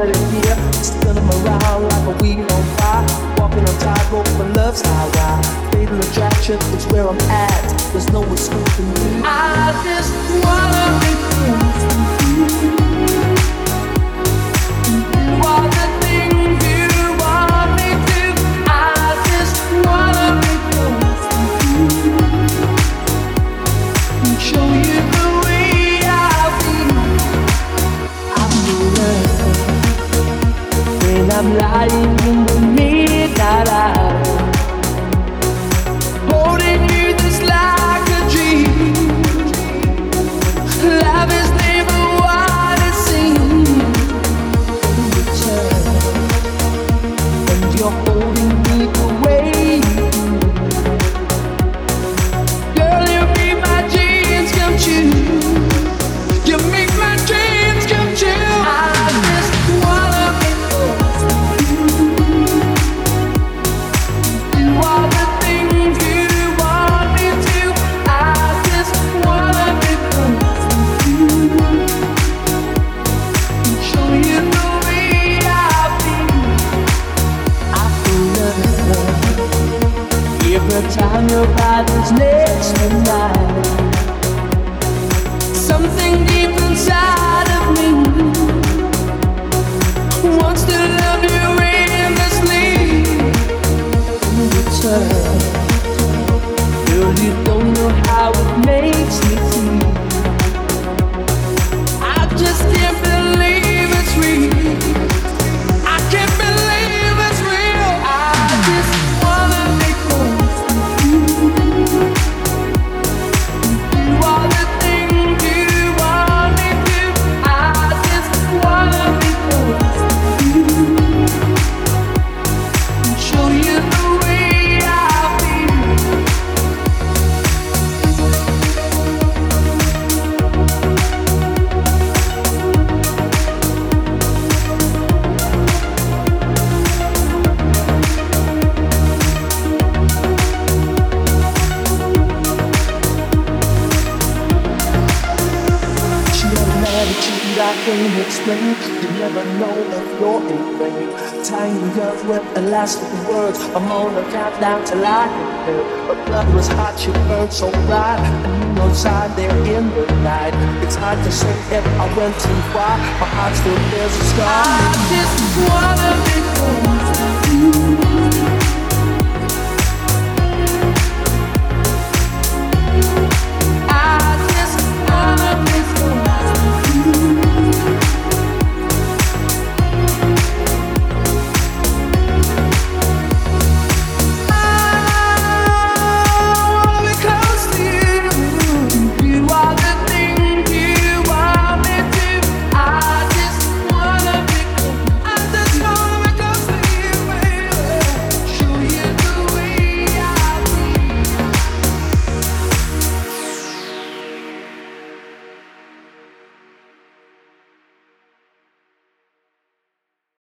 around like a on fire. Walking on tightrope for love's highway. Fatal attraction is where I'm at. There's no escaping me. I just wanna be lying time your body's next to mine. Something deep inside of me I can't explain. You never know if you're in pain. Tying up with elastic words. I'm on the countdown till I get there. Her blood was hot, she burned so bright. And you know inside there in the night. It's hard to say if I went too far. My heart still bears a scar.